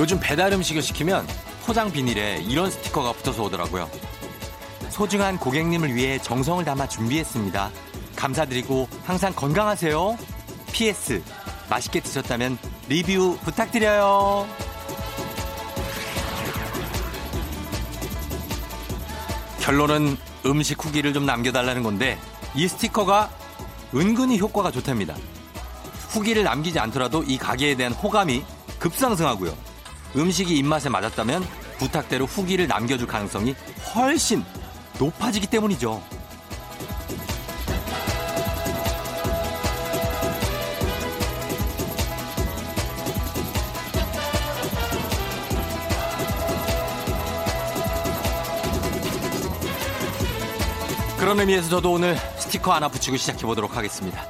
요즘 배달 음식을 시키면 포장 비닐에 이런 스티커가 붙어서 오더라고요. 소중한 고객님을 위해 정성을 담아 준비했습니다. 감사드리고 항상 건강하세요. PS. 맛있게 드셨다면 리뷰 부탁드려요. 결론은 음식 후기를 좀 남겨달라는 건데 이 스티커가 은근히 효과가 좋답니다. 후기를 남기지 않더라도 이 가게에 대한 호감이 급상승하고요. 음식이 입맛에 맞았다면 부탁대로 후기를 남겨줄 가능성이 훨씬 높아지기 때문이죠. 그런 의미에서 저도 오늘 스티커 하나 붙이고 시작해 보도록 하겠습니다.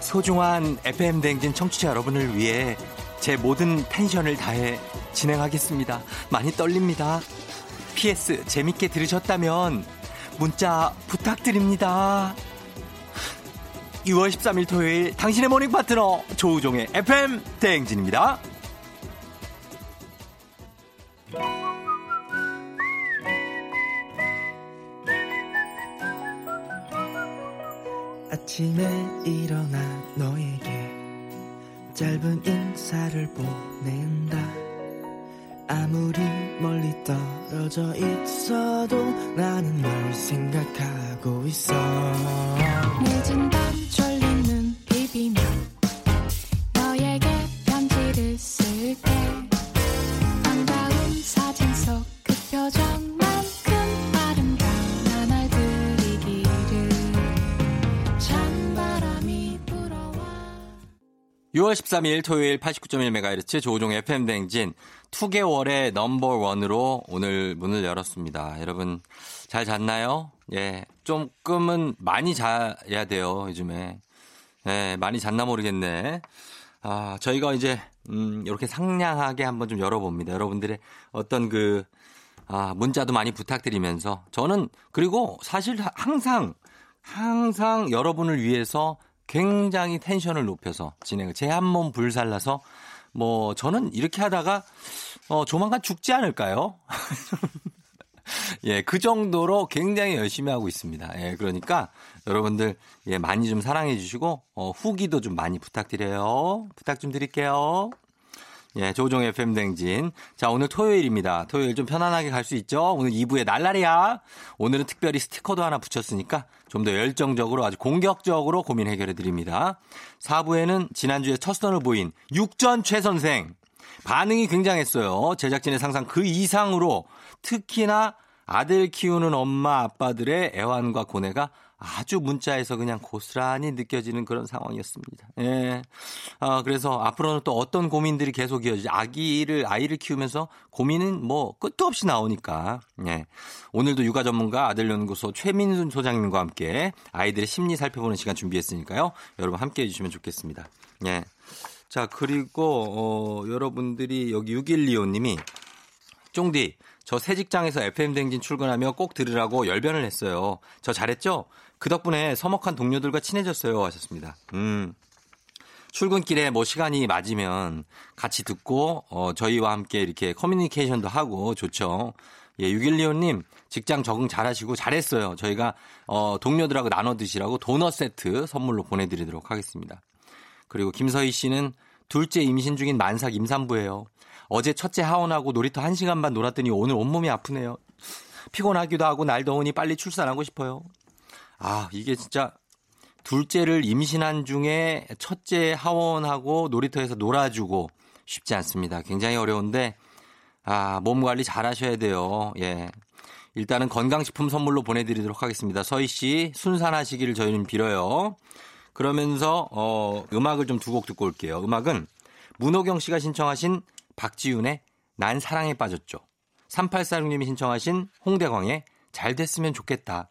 소중한 FM 대행진 청취자 여러분을 위해 제 모든 텐션을 다해 진행하겠습니다. 많이 떨립니다. PS 재밌게 들으셨다면 문자 부탁드립니다. 6월 13일 토요일 당신의 모닝 파트너 조우종의 FM 대행진입니다. 아침에 일어나 너에게 짧은 인사를 보낸다. 아무리 멀리 떨어져 있어도 나는 널 생각하고 있어. 늦은 밤 6월 13일 토요일 89.1MHz 조우종 FM 대행진 2개월의 넘버원으로 오늘 문을 열었습니다. 여러분 잘 잤나요? 예. 조금은 많이 자야 돼요, 요즘에. 예, 많이 잤나 모르겠네. 아, 저희가 이제 음, 이렇게 상냥하게 한번 좀 열어봅니다. 여러분들의 어떤 그 아, 문자도 많이 부탁드리면서 저는 그리고 사실 항상 항상 여러분을 위해서 굉장히 텐션을 높여서 진행을 제 한 몸 불살라서 뭐 저는 이렇게 하다가 어 조만간 죽지 않을까요? 예, 그 정도로 굉장히 열심히 하고 있습니다. 예, 그러니까 여러분들 예, 많이 좀 사랑해 주시고 어 후기도 좀 많이 부탁드려요. 부탁 좀 드릴게요. 예, 조종 FM 댕진. 자, 오늘 토요일입니다. 토요일 좀 편안하게 갈 수 있죠? 오늘 2부에 날라리야. 오늘은 특별히 스티커도 하나 붙였으니까 좀 더 열정적으로 아주 공격적으로 고민 해결해 드립니다. 4부에는 지난주에 첫 선을 보인 육전 최 선생. 반응이 굉장했어요. 제작진의 상상 그 이상으로 특히나 아들 키우는 엄마 아빠들의 애환과 고뇌가 아주 문자에서 그냥 고스란히 느껴지는 그런 상황이었습니다. 예. 아, 그래서 앞으로는 또 어떤 고민들이 계속 이어지지. 아기를, 아이를 키우면서 고민은 뭐 끝도 없이 나오니까. 예. 오늘도 육아 전문가 아들연구소 최민순 소장님과 함께 아이들의 심리 살펴보는 시간 준비했으니까요. 여러분 함께 해주시면 좋겠습니다. 예. 자, 그리고, 어, 여러분들이 여기 6125님이 쫑디, 저 새 직장에서 FM댕진 출근하며 꼭 들으라고 열변을 했어요. 저 잘했죠? 그 덕분에 서먹한 동료들과 친해졌어요. 하셨습니다. 음. 출근길에 뭐 시간이 맞으면 같이 듣고, 어, 저희와 함께 이렇게 커뮤니케이션도 하고 좋죠. 예, 6125님, 직장 적응 잘 하시고 잘했어요. 저희가, 어, 동료들하고 나눠 드시라고 도넛 세트 선물로 보내드리도록 하겠습니다. 그리고 김서희 씨는 둘째 임신 중인 만삭 임산부예요. 어제 첫째 하원하고 놀이터 1시간 반 놀았더니 오늘 온몸이 아프네요. 피곤하기도 하고 날 더우니 빨리 출산하고 싶어요. 아, 이게 진짜 둘째를 임신한 중에 첫째 하원하고 놀이터에서 놀아주고 쉽지 않습니다. 굉장히 어려운데, 아, 몸 관리 잘 하셔야 돼요. 예. 일단은 건강식품 선물로 보내드리도록 하겠습니다. 서희 씨, 순산하시기를 저희는 빌어요. 그러면서, 어, 음악을 좀 두 곡 듣고 올게요. 음악은 문호경 씨가 신청하신 박지윤의 난 사랑에 빠졌죠. 3846님이 신청하신 홍대광의 잘 됐으면 좋겠다.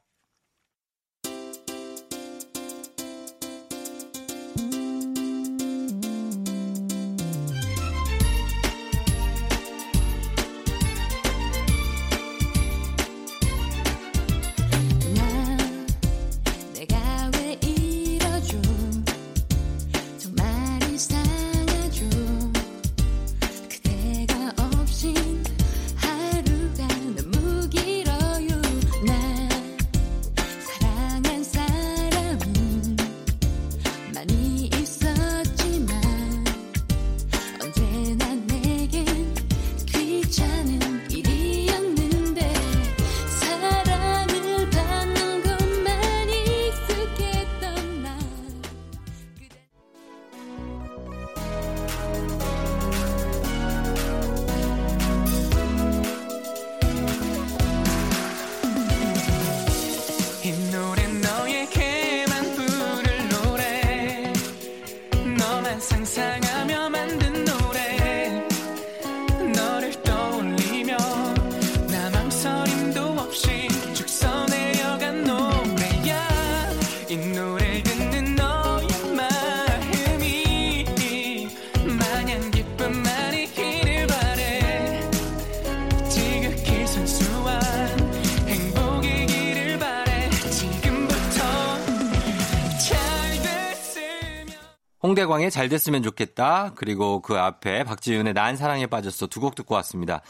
홍대광의 잘 됐으면 좋겠다. 그리고 그 앞에 박지윤의 난 사랑에 빠졌어 두 곡 듣고 왔습니다.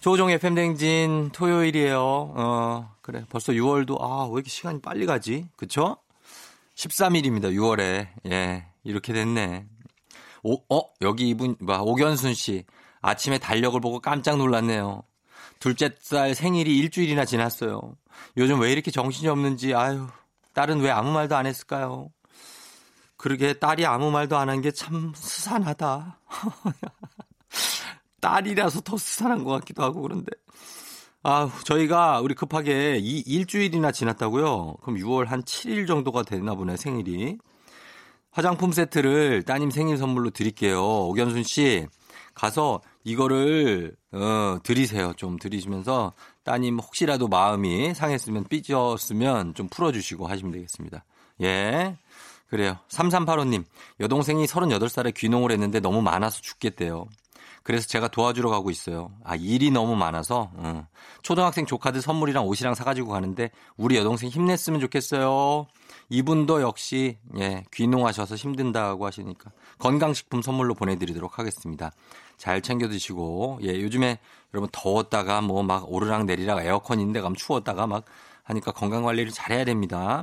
조종의 팬댕진 토요일이에요. 어, 그래. 벌써 6월도, 아, 왜 이렇게 시간이 빨리 가지? 그쵸? 13일입니다, 6월에. 예, 이렇게 됐네. 오, 어, 여기 이분, 뭐, 오견순 씨. 아침에 달력을 보고 깜짝 놀랐네요. 둘째 딸 생일이 일주일이나 지났어요. 요즘 왜 이렇게 정신이 없는지, 아유, 딸은 왜 아무 말도 안 했을까요? 그러게 딸이 아무 말도 안 한 게참 스산하다. 딸이라서 더 스산한 것 같기도 하고 그런데. 아, 저희가 우리 급하게 이 일주일이나 지났다고요? 그럼 6월 한 7일 정도가 되나 보네, 생일이. 화장품 세트를 따님 생일 선물로 드릴게요. 오견순 씨, 가서 이거를, 어, 드리세요. 좀 드리시면서 따님 혹시라도 마음이 상했으면 삐졌으면 좀 풀어주시고 하시면 되겠습니다. 예. 그래요. 3385님, 여동생이 38살에 귀농을 했는데 너무 많아서 죽겠대요. 그래서 제가 도와주러 가고 있어요. 아, 일이 너무 많아서. 어. 초등학생 조카들 선물이랑 옷이랑 사가지고 가는데 우리 여동생 힘냈으면 좋겠어요. 이분도 역시 예, 귀농하셔서 힘든다고 하시니까 건강식품 선물로 보내드리도록 하겠습니다. 잘 챙겨 드시고 예, 요즘에 여러분 더웠다가 뭐 막 오르락 내리락 에어컨 인데 가면 추웠다가 막 하니까 건강 관리를 잘해야 됩니다.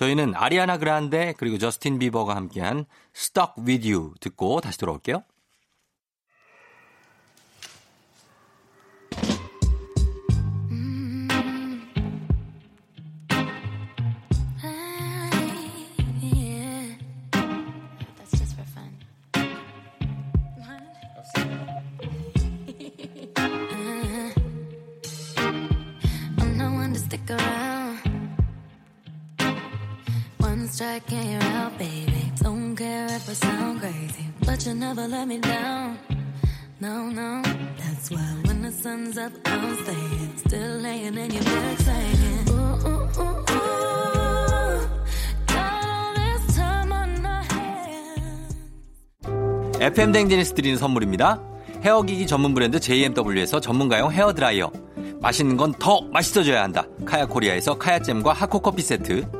저희는 아리아나 그란데 그리고 저스틴 비버가 함께한 Stuck With You 듣고 다시 돌아올게요. FM 대행진이 드리는 선물입니다. 헤어기기 전문 브랜드 JMW에서 전문가용 헤어드라이어. 맛있는 건 더 맛있어져야 한다. 카야 코리아에서 카야잼과 하코커피 세트.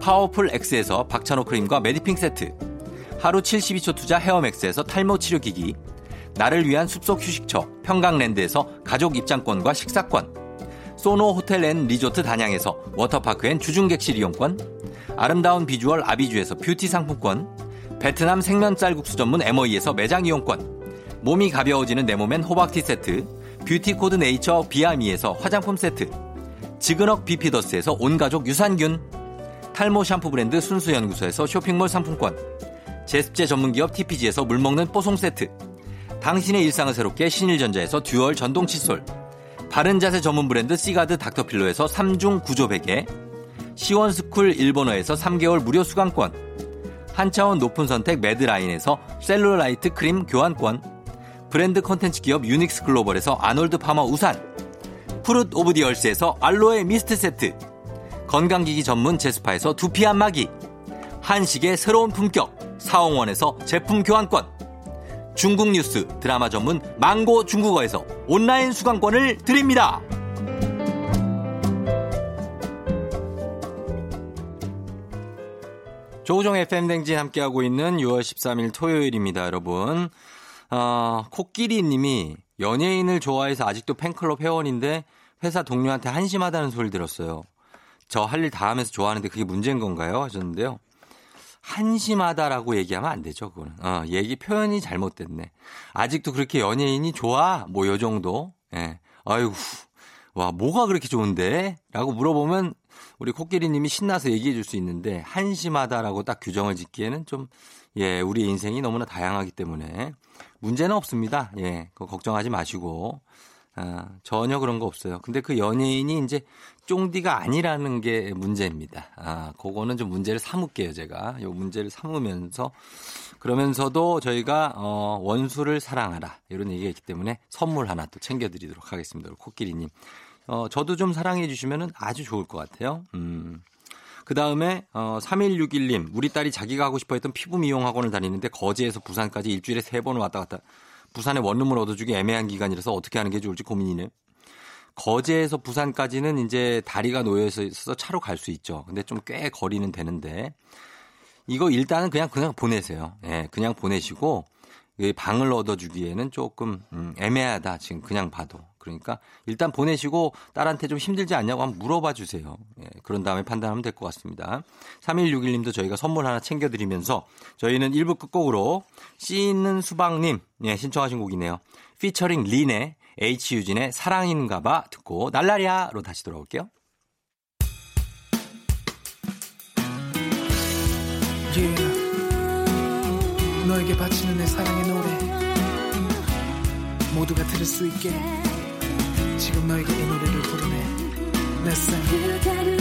파워풀 X에서 박찬호 크림과 메디핑 세트, 하루 72초 투자 헤어맥스에서 탈모 치료 기기, 나를 위한 숲속 휴식처 평강랜드에서 가족 입장권과 식사권, 소노 호텔 앤 리조트 단양에서 워터파크 and 주중객실 이용권, 아름다운 비주얼 아비주에서 뷰티 상품권, 베트남 생면 쌀국수 전문 MOE에서 매장 이용권, 몸이 가벼워지는 내 몸엔 호박티 세트, 뷰티 코드 네이처 비아미에서 화장품 세트, 지그넉 비피더스에서 온가족 유산균, 탈모 샴푸 브랜드 순수연구소에서 쇼핑몰 상품권, 제습제 전문기업 TPG에서 물먹는 뽀송 세트, 당신의 일상을 새롭게 신일전자에서 듀얼 전동 칫솔, 바른 자세 전문 브랜드 시가드 닥터필로에서 3중 구조 베개, 시원스쿨 일본어에서 3개월 무료 수강권, 한차원 높은 선택 매드라인에서 셀룰라이트 크림 교환권, 브랜드 컨텐츠 기업 유닉스 글로벌에서 아놀드 파머 우산, Fruit of the Earth에서 알로에 미스트 세트, 건강기기 전문 제스파에서 두피 안마기, 한식의 새로운 품격 사홍원에서 제품 교환권, 중국 뉴스 드라마 전문 망고 중국어에서 온라인 수강권을 드립니다. 조우종 FM 댕진 함께하고 있는 6월 13일 토요일입니다, 여러분. 어, 코끼리 님이 연예인을 좋아해서 아직도 팬클럽 회원인데 회사 동료한테 한심하다는 소리를 들었어요. 저 할 일 다 하면서 좋아하는데 그게 문제인 건가요? 하셨는데요. 한심하다라고 얘기하면 안 되죠, 그거는. 어, 얘기 표현이 잘못됐네. 아직도 그렇게 연예인이 좋아? 뭐, 요 정도? 예. 아이고, 와, 뭐가 그렇게 좋은데? 라고 물어보면 우리 코끼리님이 신나서 얘기해 줄 수 있는데, 한심하다라고 딱 규정을 짓기에는 좀, 예, 우리 인생이 너무나 다양하기 때문에 문제는 없습니다. 예, 그거 걱정하지 마시고. 아, 전혀 그런 거 없어요. 근데 그 연예인이 이제 쫑디가 아니라는 게 문제입니다. 아, 그거는 좀 문제를 삼을게요, 제가. 요 문제를 삼으면서 그러면서도 저희가 어, 원수를 사랑하라 이런 얘기가 있기 때문에 선물 하나 또 챙겨드리도록 하겠습니다. 코끼리님. 어, 저도 좀 사랑해 주시면 아주 좋을 것 같아요. 음. 그 다음에 어, 3161님 우리 딸이 자기가 하고 싶어 했던 피부 미용 학원을 다니는데 거제에서 부산까지 일주일에 세번 왔다 갔다 부산에 원룸을 얻어주기 애매한 기간이라서 어떻게 하는 게 좋을지 고민이네. 거제에서 부산까지는 이제 다리가 놓여 있어서 차로 갈 수 있죠. 근데 좀 꽤 거리는 되는데 이거 일단은 그냥 그냥 보내세요. 예, 그냥 보내시고 방을 얻어주기에는 조금 음, 애매하다 지금 그냥 봐도 그러니까 일단 보내시고 딸한테 좀 힘들지 않냐고 한번 물어봐 주세요. 예, 그런 다음에 판단하면 될 것 같습니다. 3161님도 저희가 선물 하나 챙겨드리면서 저희는 1부 끝곡으로 씨 있는 수박님 예, 신청하신 곡이네요. 피처링 린의 H유진의 사랑인가 봐 듣고 날라리야로 다시 돌아올게요. 너에게 바치는 내 사랑의 노래 모두가 들을 수 있게 지금 너에게 이 노래를 부르네 내 삶. 그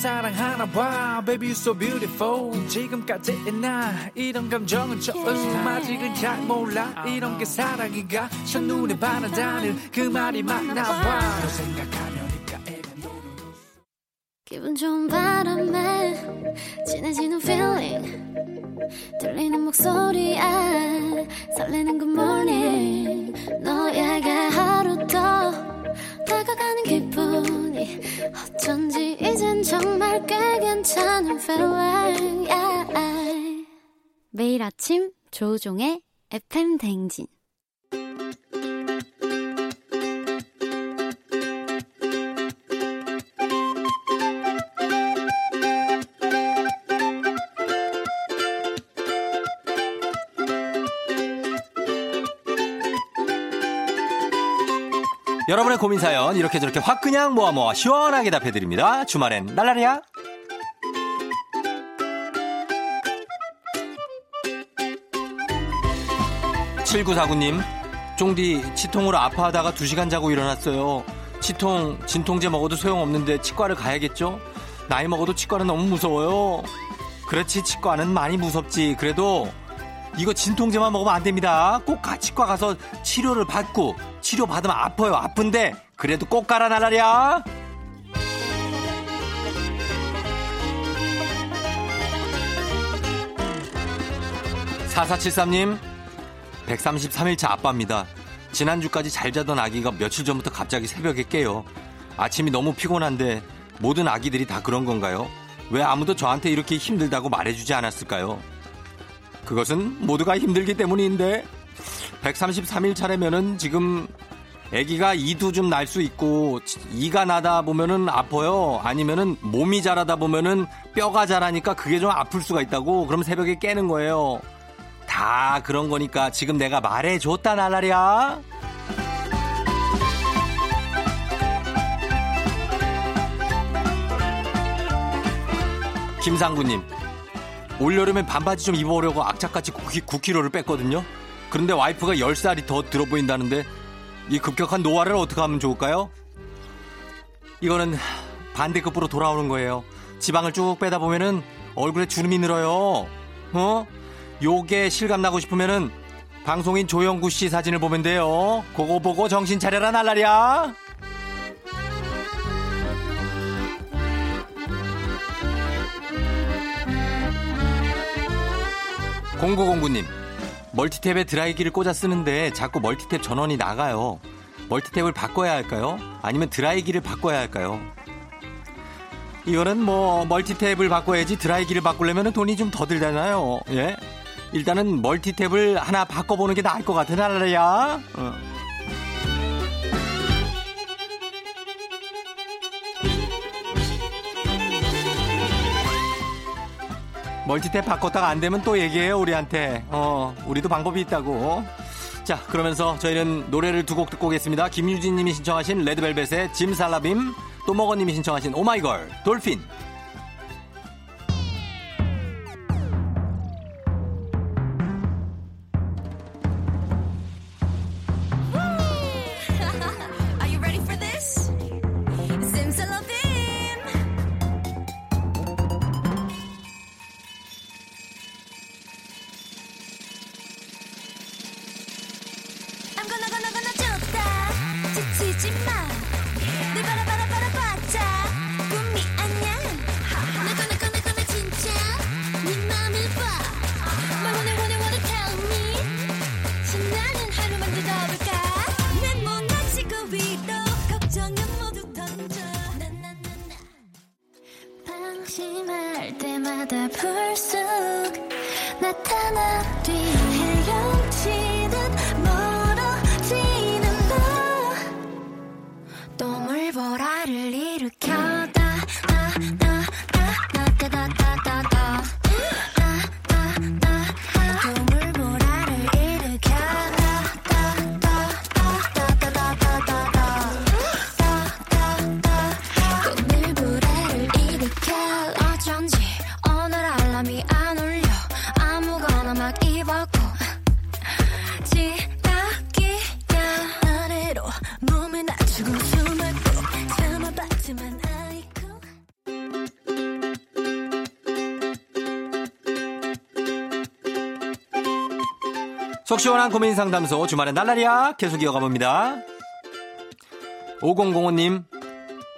사랑하나 봐. Baby you're so beautiful. 지금까지 나 이런 감정은 처음 아직은 잘 몰라. 이런 게 사랑인가? 첫눈에 반하다는 그 말이 맞나 생각하면 입가에 기분 좋은 바람에 진해지는 feeling. 들리는 목소리에 설레는 good morning 매일 아침 조종의 FM 댕진 여러분의 고민 사연 이렇게 저렇게 확 그냥 모아 모아 시원하게 답해드립니다. 주말엔 날라리야. 7949님, 쫑디 치통으로 아파하다가 2시간 자고 일어났어요. 치통, 진통제 먹어도 소용없는데 치과를 가야겠죠? 나이 먹어도 치과는 너무 무서워요. 그렇지, 치과는 많이 무섭지. 그래도 이거 진통제만 먹으면 안 됩니다. 꼭 가, 치과 가서 치료를 받고 치료 받으면 아파요. 아픈데 그래도 꼭 가라 나라랴. 4473님 133일차 아빠입니다. 지난주까지 잘 자던 아기가 며칠 전부터 갑자기 새벽에 깨요. 아침이 너무 피곤한데 모든 아기들이 다 그런 건가요? 왜 아무도 저한테 이렇게 힘들다고 말해주지 않았을까요? 그것은 모두가 힘들기 때문인데 133일 차례면은 지금 아기가 이도 좀날 수 있고 이가 나다 보면은 아파요. 아니면은 몸이 자라다 보면은 뼈가 자라니까 그게 좀 아플 수가 있다고. 그럼 새벽에 깨는 거예요. 다 그런 거니까 지금 내가 말해줬다 나라랴. 김상구님, 올여름에 반바지 좀 입어보려고 악착같이 9kg를 뺐거든요. 그런데 와이프가 10살이 더 들어 보인다는데 이 급격한 노화를 어떻게 하면 좋을까요? 이거는 반대급부로 돌아오는 거예요. 지방을 쭉 빼다 보면은 얼굴에 주름이 늘어요. 어? 요게 실감나고 싶으면은 방송인 조영구 씨 사진을 보면 돼요. 그거 보고 정신 차려라 날라리야. 0909님, 멀티탭에 드라이기를 꽂아 쓰는데 자꾸 멀티탭 전원이 나가요. 멀티탭을 바꿔야 할까요? 아니면 드라이기를 바꿔야 할까요? 이거는 뭐 멀티탭을 바꿔야지 드라이기를 바꾸려면 돈이 좀 더 들잖아요. 예? 일단은 멀티탭을 하나 바꿔보는 게 나을 것 같아, 날라야. 어. 멀티탭 바꿨다가 안 되면 또 얘기해요, 우리한테. 어, 우리도 방법이 있다고. 자, 그러면서 저희는 노래를 두 곡 듣고 오겠습니다. 김유진 님이 신청하신 레드벨벳의 짐 살라빔, 또먹어 님이 신청하신 오마이걸, 돌핀. 속 시원한 고민 상담소 주말엔 날라리야 계속 이어가 봅니다. 5005님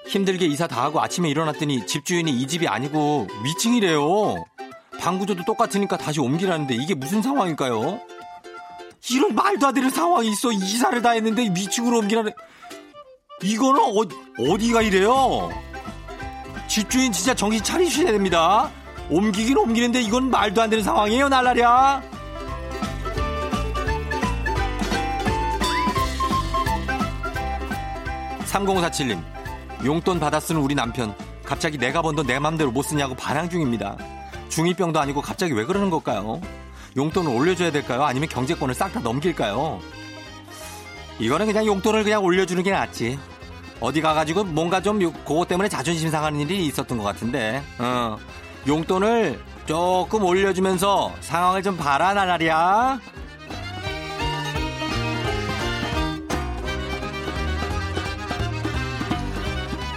힘들게 이사 다 하고 아침에 일어났더니 집주인이 이 집이 아니고 위층이래요. 방 구조도 똑같으니까 다시 옮기라는데 이게 무슨 상황일까요? 이런 말도 안 되는 상황이 있어. 이사를 다 했는데 위층으로 옮기라는 이거는 어, 어디가 이래요? 집주인 진짜 정신 차리셔야 됩니다. 옮기긴 옮기는데 이건 말도 안 되는 상황이에요, 날라리 3047님, 용돈 받아 쓰는 우리 남편, 갑자기 내가 번 돈 내 맘대로 못 쓰냐고 반항 중입니다. 중2병도 아니고 갑자기 왜 그러는 걸까요? 용돈을 올려줘야 될까요? 아니면 경제권을 싹 다 넘길까요? 이거는 그냥 용돈을 그냥 올려주는 게 낫지. 어디 가가지고 뭔가 좀 요- 그거 때문에 자존심 상하는 일이 있었던 것 같은데, 어. 용돈을 조금 올려주면서 상황을 좀 봐라, 나날이야.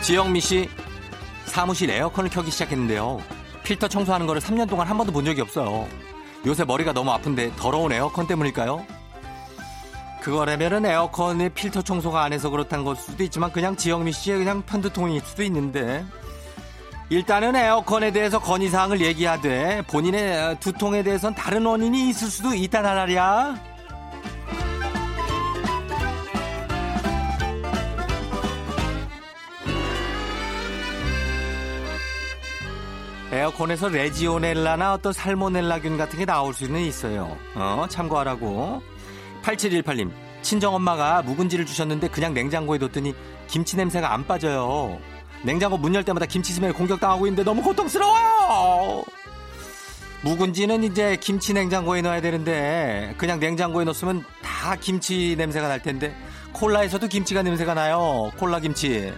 지영미 씨 사무실 에어컨을 켜기 시작했는데요. 필터 청소하는 거를 3년 동안 한 번도 본 적이 없어요. 요새 머리가 너무 아픈데 더러운 에어컨 때문일까요? 그거라면은 에어컨의 필터 청소가 안 해서 그렇다는 걸 수도 있지만 그냥 지영미 씨의 그냥 편두통일 수도 있는데 일단은 에어컨에 대해서 건의사항을 얘기하되 본인의 두통에 대해선 다른 원인이 있을 수도 있다는 말이야. 에어컨에서 레지오넬라나 어떤 살모넬라균 같은 게 나올 수는 있어요. 어, 참고하라고. 8718님, 친정엄마가 묵은지를 주셨는데 그냥 냉장고에 뒀더니 김치 냄새가 안 빠져요. 냉장고 문 열 때마다 김치 스멜 공격당하고 있는데 너무 고통스러워요! 묵은지는 이제 김치 냉장고에 넣어야 되는데 그냥 냉장고에 넣었으면 다 김치 냄새가 날 텐데 콜라에서도 김치가 냄새가 나요. 콜라 김치.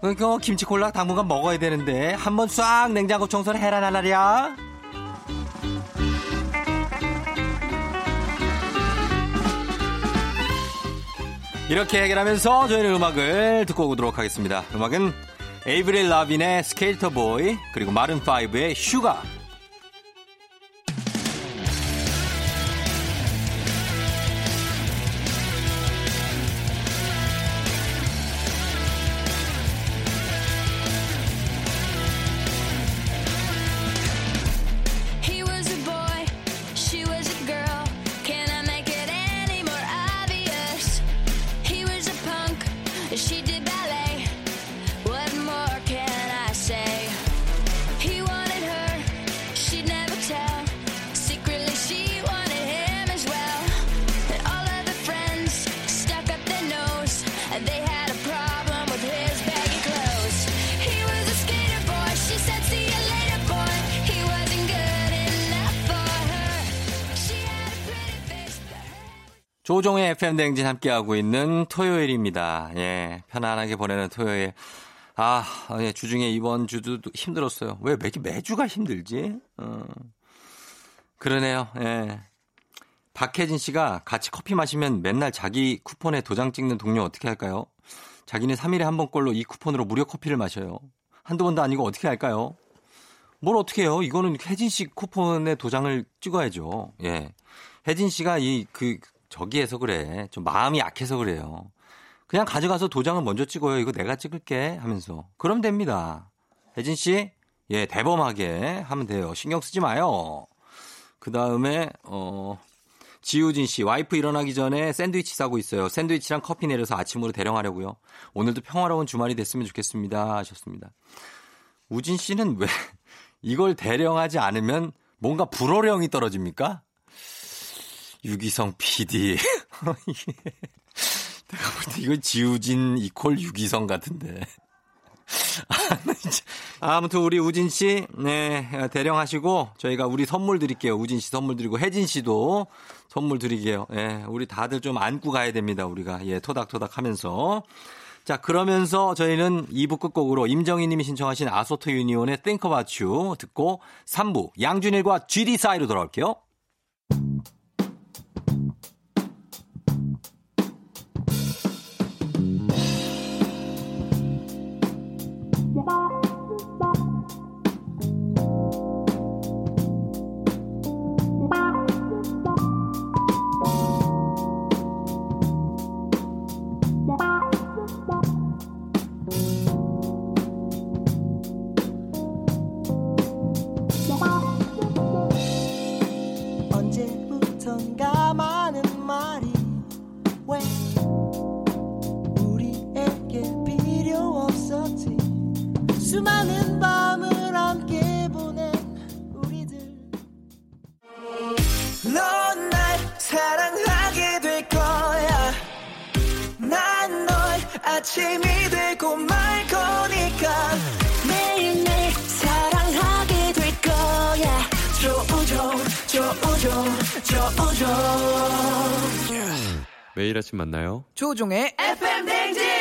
그러니까 김치 콜라 당분간 먹어야 되는데 한번 싹 냉장고 청소를 해라 나날이야. 이렇게 해결하면서 저희는 음악을 듣고 오도록 하겠습니다. 음악은 에이브릴 라빈의 Sk8er Boi 그리고 마룬 파이브의 Sugar FM 대행진 함께하고 있는 토요일입니다. 예, 편안하게 보내는 토요일. 아, 예, 주중에 이번 주도 힘들었어요. 왜 매, 매주가 힘들지? 어. 그러네요. 예. 박혜진 씨가 같이 커피 마시면 맨날 자기 쿠폰에 도장 찍는 동료 어떻게 할까요? 자기는 3일에 한 번꼴로 이 쿠폰으로 무료 커피를 마셔요. 한두 번도 아니고 어떻게 할까요? 뭘 어떻게 해요? 이거는 혜진 씨 쿠폰에 도장을 찍어야죠. 예. 혜진 씨가 이, 그, 저기에서 그래. 좀 마음이 약해서 그래요. 그냥 가져가서 도장을 먼저 찍어요. 이거 내가 찍을게 하면서. 그럼 됩니다. 혜진 씨, 예, 대범하게 하면 돼요. 신경 쓰지 마요. 그 다음에, 어, 지우진 씨, 와이프 일어나기 전에 샌드위치 싸고 있어요. 샌드위치랑 커피 내려서 아침으로 대령하려고요. 오늘도 평화로운 주말이 됐으면 좋겠습니다. 하셨습니다. 우진 씨는 왜 이걸 대령하지 않으면 뭔가 불호령이 떨어집니까? 유기성 PD. 내가 볼 때 이건 지우진 이콜 유기성 같은데. 아, 아무튼 우리 우진 씨, 네, 대령하시고 저희가 우리 선물 드릴게요. 우진 씨 선물 드리고 혜진 씨도 선물 드리게요. 예, 우리 다들 좀 안고 가야 됩니다. 우리가 예, 토닥토닥 하면서. 자, 그러면서 저희는 2부 끝곡으로 임정희 님이 신청하신 아소토 유니온의 Think About You 듣고 3부 양준일과 GD 사이로 돌아올게요. 수많은 밤을 함께 보낸 우리들. 넌 날 사랑하게 될 거야. 난 널 아침이 되고 말 거니까. 매일매일 사랑하게 될 거야. 조우종 조우종 조우종 매일 아침 만나요. 조종의 FM 댕진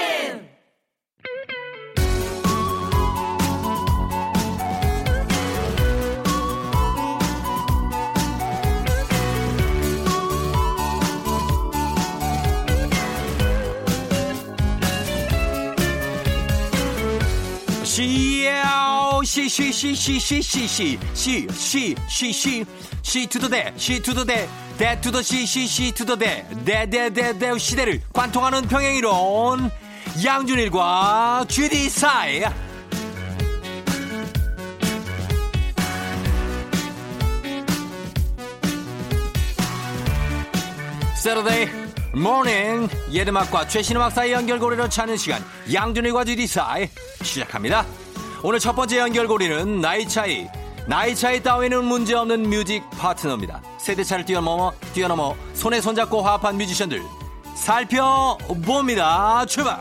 시에오 시시시시시시시시시시 시 투더 대, 시 투더 대, 대 투더 시, 시, 시 투더 대, 대, 대, 대, 대 시대를 관통하는 평행이론 양준일과 GD 사이. 세러데이 모닝 옛 음악과 최신 음악 사이 연결고리를 찾는 시간 양준일과 GD 사이 시작합니다. 오늘 첫 번째 연결고리는 나이 차이 나이 차이 따위는 문제없는 뮤직 파트너입니다. 세대차를 뛰어넘어 뛰어넘어 손에 손잡고 화합한 뮤지션들 살펴봅니다. 출발.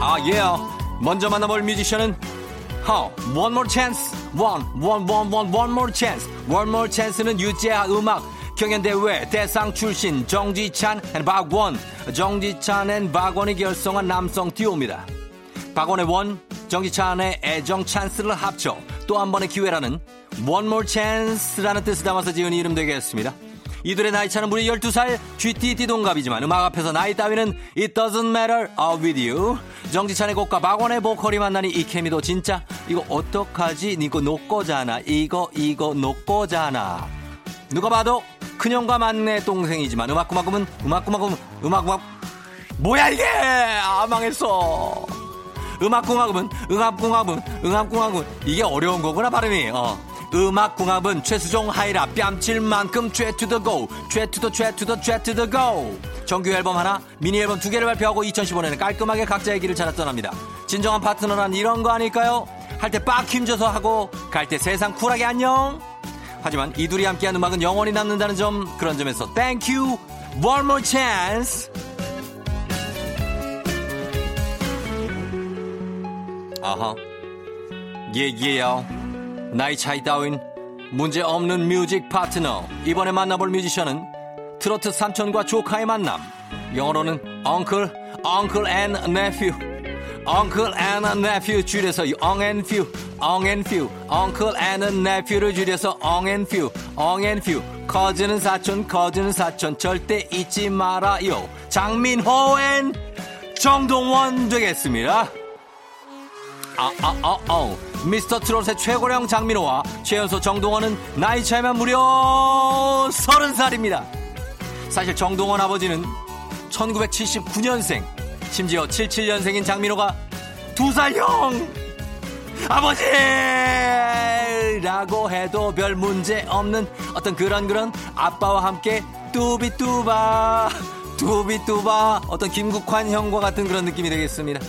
아 예. 먼저 만나볼 뮤지션은 어, One More Chance, One, One, One, One, One More Chance, One More Chance는 유재하 음악 경연대회 대상 출신 정지찬 앤 박원, 정지찬 앤 박원이 결성한 남성 듀오입니다. 박원의 원, 정지찬의 애정 찬스를 합쳐 또 한 번의 기회라는 One More Chance라는 뜻을 담아서 지은 이름 되겠습니다. 이들의 나이 차는 무려 12살 띠띠동갑이지만 음악 앞에서 나이 따위는 It doesn't matter uh, with you. 정지찬의 곡과 박원의 보컬이 만나니 이 케미도 진짜. 이거 어떡하지? 이거 놓고잖아 이거 이거 놓고잖아 누가 봐도 큰형과 막내 동생이지만 음악구마금은 음악구마금 음악구마 뭐야 이게? 아 망했어. 음악궁합은 음악궁합은 음악궁합은 이게 어려운 거구나 발음이. 어. 음악궁합은 최수종 하이라 뺨칠 만큼 최투더고 최투더 최투더 최투더고 정규 앨범 하나 미니 앨범 두 개를 발표하고 2015년에 깔끔하게 각자의 길을 찾아 떠납니다. 진정한 파트너란 이런 거 아닐까요? 할 때 빡 힘줘서 하고 갈 때 세상 쿨하게 안녕. 하지만 이 둘이 함께한 음악은 영원히 남는다는 점 그런 점에서 you One more chance. 아하. 예, 예예요 나이 차이 따윈 문제 없는 뮤직 파트너. 이번에 만나볼 뮤지션은 트로트 삼촌과 조카의 만남. 영어로는 Uncle, Uncle and Nephew. Uncle and Nephew 줄여서 Ong and Few, Ong and Few. Uncle and Nephew를 줄여서 Ong and Few, Ong and Few. cousin은 사촌, cousin은 사촌. 절대 잊지 말아요. 장민호 and 정동원 되겠습니다. 아, 아, 아, 아. 미스터 트롯의 최고령 장민호와 최연소 정동원은 나이 차이만 무려 서른 살입니다. 사실 정동원 아버지는 1979년생, 심지어 77년생인 장민호가 두 살 형! 아버지 라고 해도 별 문제 없는 어떤 그런 그런 아빠와 함께 뚜비뚜바, 뚜비뚜바, 어떤 김국환 형과 같은 그런 느낌이 되겠습니다.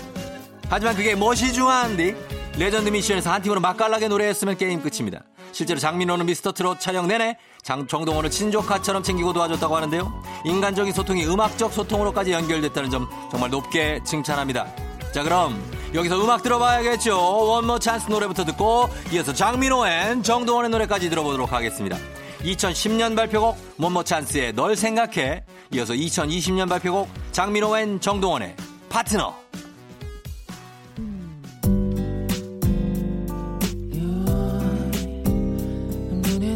하지만 그게 뭣이 중요한데 레전드 미션에서 한 팀으로 맛깔나게 노래했으면 게임 끝입니다. 실제로 장민호는 미스터 트롯 촬영 내내 장, 정동원을 친조카처럼 챙기고 도와줬다고 하는데요. 인간적인 소통이 음악적 소통으로까지 연결됐다는 점 정말 높게 칭찬합니다. 자 그럼 여기서 음악 들어봐야겠죠. One More Chance 노래부터 듣고 이어서 장민호 and 정동원의 노래까지 들어보도록 하겠습니다. 2010년 발표곡 One More Chance의 널 생각해 이어서 2020년 발표곡 장민호 and 정동원의 파트너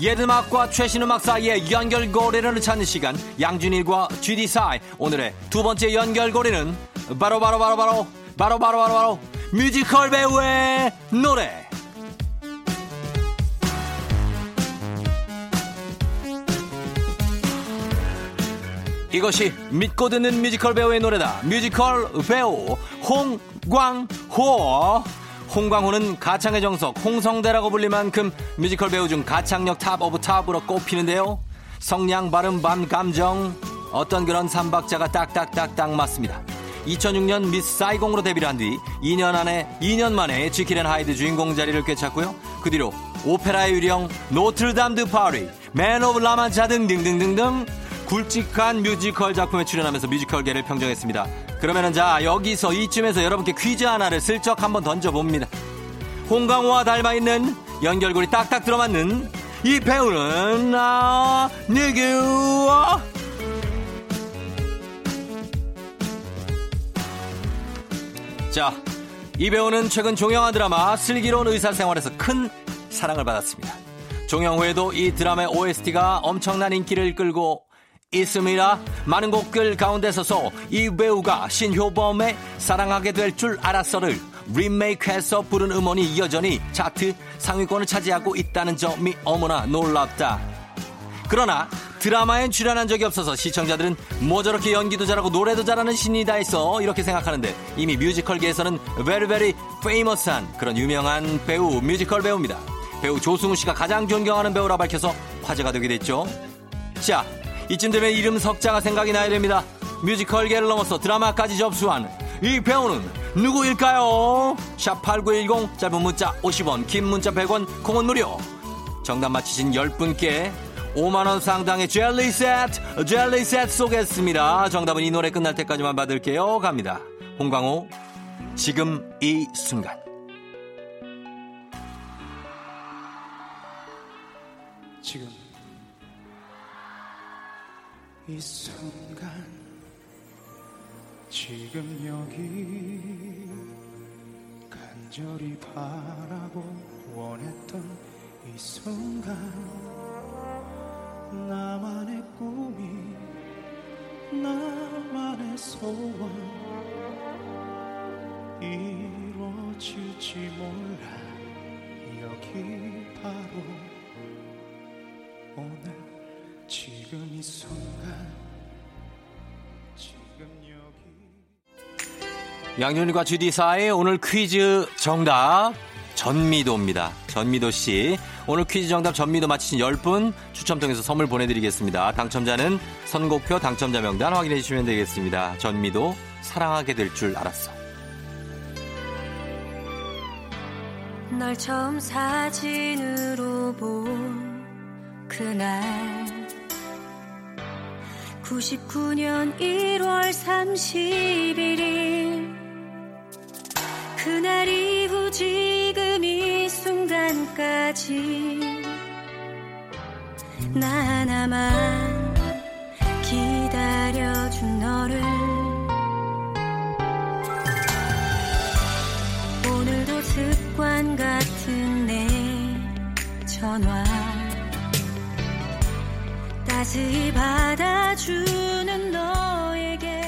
옛음악과 최신 음악 사이의 연결고리를 찾는 시간 양준일과 GD 사이. 오늘의 두 번째 연결고리는 바로 바로 바로 바로 바로 바로 바로 바로 뮤지컬 배우의 노래. 이것이 믿고 듣는 뮤지컬 배우의 노래다. 뮤지컬 배우 홍광호 홍광호는 가창의 정석 홍성대라고 불릴 만큼 뮤지컬 배우 중 가창력 top of top으로 꼽히는데요. 성량, 발음, 반, 감정 어떤 그런 삼박자가 딱딱딱딱 맞습니다. 2006년 미스 사이공으로 데뷔를 한 뒤 2년 안에 2년 만에 지킬앤 하이드 주인공 자리를 꿰찼고요. 그 뒤로 오페라의 유령, 노트르담 드 파리, 맨 오브 라만차 등등등등등 굵직한 뮤지컬 작품에 출연하면서 뮤지컬계를 평정했습니다. 그러면은 자 여기서 이쯤에서 여러분께 퀴즈 하나를 슬쩍 한번 던져봅니다. 홍강호와 닮아 있는 연결고리 딱딱 들어맞는 이 배우는 아 누구? 자, 이 배우는 최근 종영한 드라마 슬기로운 의사생활에서 큰 사랑을 받았습니다. 종영 후에도 이 드라마의 OST가 엄청난 인기를 끌고 있습니다. 많은 곡들 가운데 서서 이 배우가 신효범의 사랑하게 될 줄 알았어를 리메이크해서 부른 음원이 여전히 차트 상위권을 차지하고 있다는 점이 어머나 놀랍다. 그러나 드라마엔 출연한 적이 없어서 시청자들은 뭐 저렇게 연기도 잘하고 노래도 잘하는 신이다 해서 이렇게 생각하는데 이미 뮤지컬계에서는 very very famous한 그런 유명한 배우 뮤지컬 배우입니다. 배우 조승우 씨가 가장 존경하는 배우라 밝혀서 화제가 되게 됐죠. 자, 이쯤 되면 이름 석자가 생각이 나야 됩니다. 뮤지컬계를 넘어서 드라마까지 접수한 이 배우는 누구일까요? 샵 8910 짧은 문자 50원 긴 문자 100원 콩은 무료. 정답 맞히신 10분께 5만원 상당의 젤리 세트 젤리 세트 쏘겠습니다. 정답은 이 노래 끝날 때까지만 받을게요. 갑니다. 홍광호. 지금 이 순간. 지금 이 순간 지금 여기 간절히 바라고 원했던 이 순간 나만의 꿈이 나만의 소원 이루어질지 몰라. 여기 바로 오늘 지금 이 순간 지금 여기 양준일과 GD4의 오늘 퀴즈 정답 전미도입니다. 전미도 씨. 오늘 퀴즈 정답 전미도 맞히신 10분 추첨 통해서 선물 보내드리겠습니다. 당첨자는 선곡표 당첨자 명단 확인해 주시면 되겠습니다. 전미도 사랑하게 될 줄 알았어. 널 처음 사진으로 본 그날 99년 1월 31일 그날 이후 지금 이 순간까지 나 하나만 기다려준 너를 오늘도 습관 같은 내 전화 따스히 받아 주는 너에게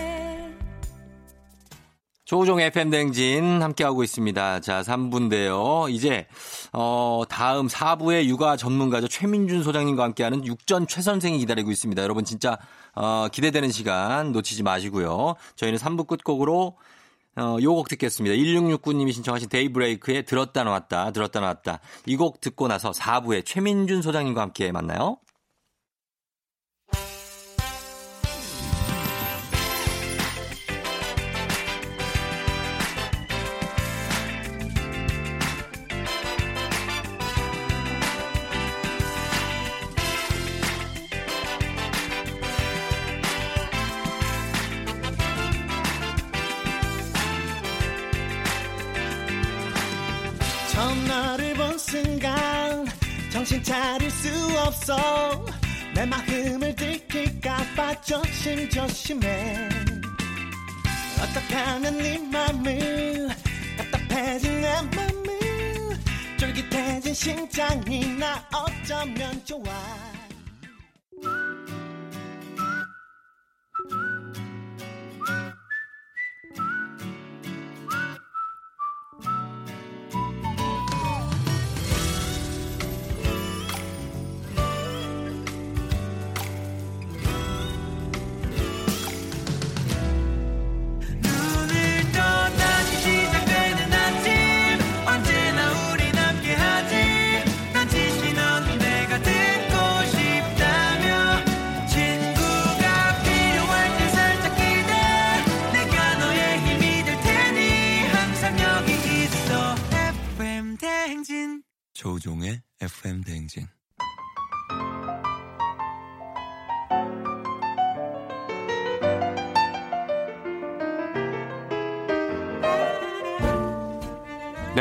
조우종 FM 댕진 함께하고 있습니다. 자, 3부인데요. 이제, 어, 다음 4부의 육아 전문가죠. 최민준 소장님과 함께하는 육전 최 선생이 기다리고 있습니다. 여러분 진짜, 어, 기대되는 시간 놓치지 마시고요. 저희는 3부 끝곡으로 어, 요곡 듣겠습니다. 1669님이 신청하신 데이브레이크의 들었다 놨다, 들었다 놨다. 이 곡 듣고 나서 4부에 최민준 소장님과 함께 만나요. 차릴 수 없어. 내 마음을 들킬까봐 조심조심해. 어떻게 하면 네 맘을 답답해진 내 맘을 쫄깃해진 심장이 나 어쩌면 좋아